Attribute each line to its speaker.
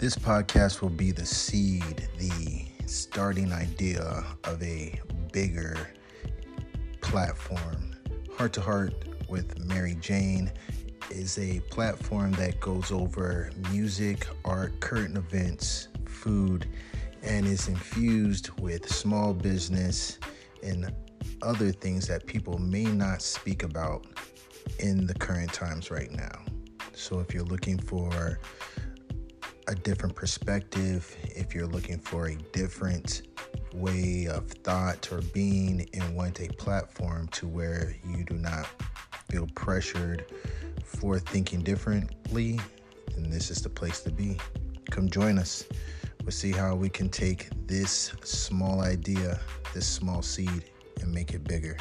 Speaker 1: This podcast will be the seed, the starting idea of a bigger platform. Heart to Heart with Mary Jane is a platform that goes over music, art, current events, food, and is infused with small business and other things that people may not speak about in the current times right now. So if you're looking for a different perspective, if you're looking for a different way of thought or being and want a platform to where you do not feel pressured for thinking differently, then this is the place to be. Come join us. We'll see how we can take this small idea, this small seed, and make it bigger.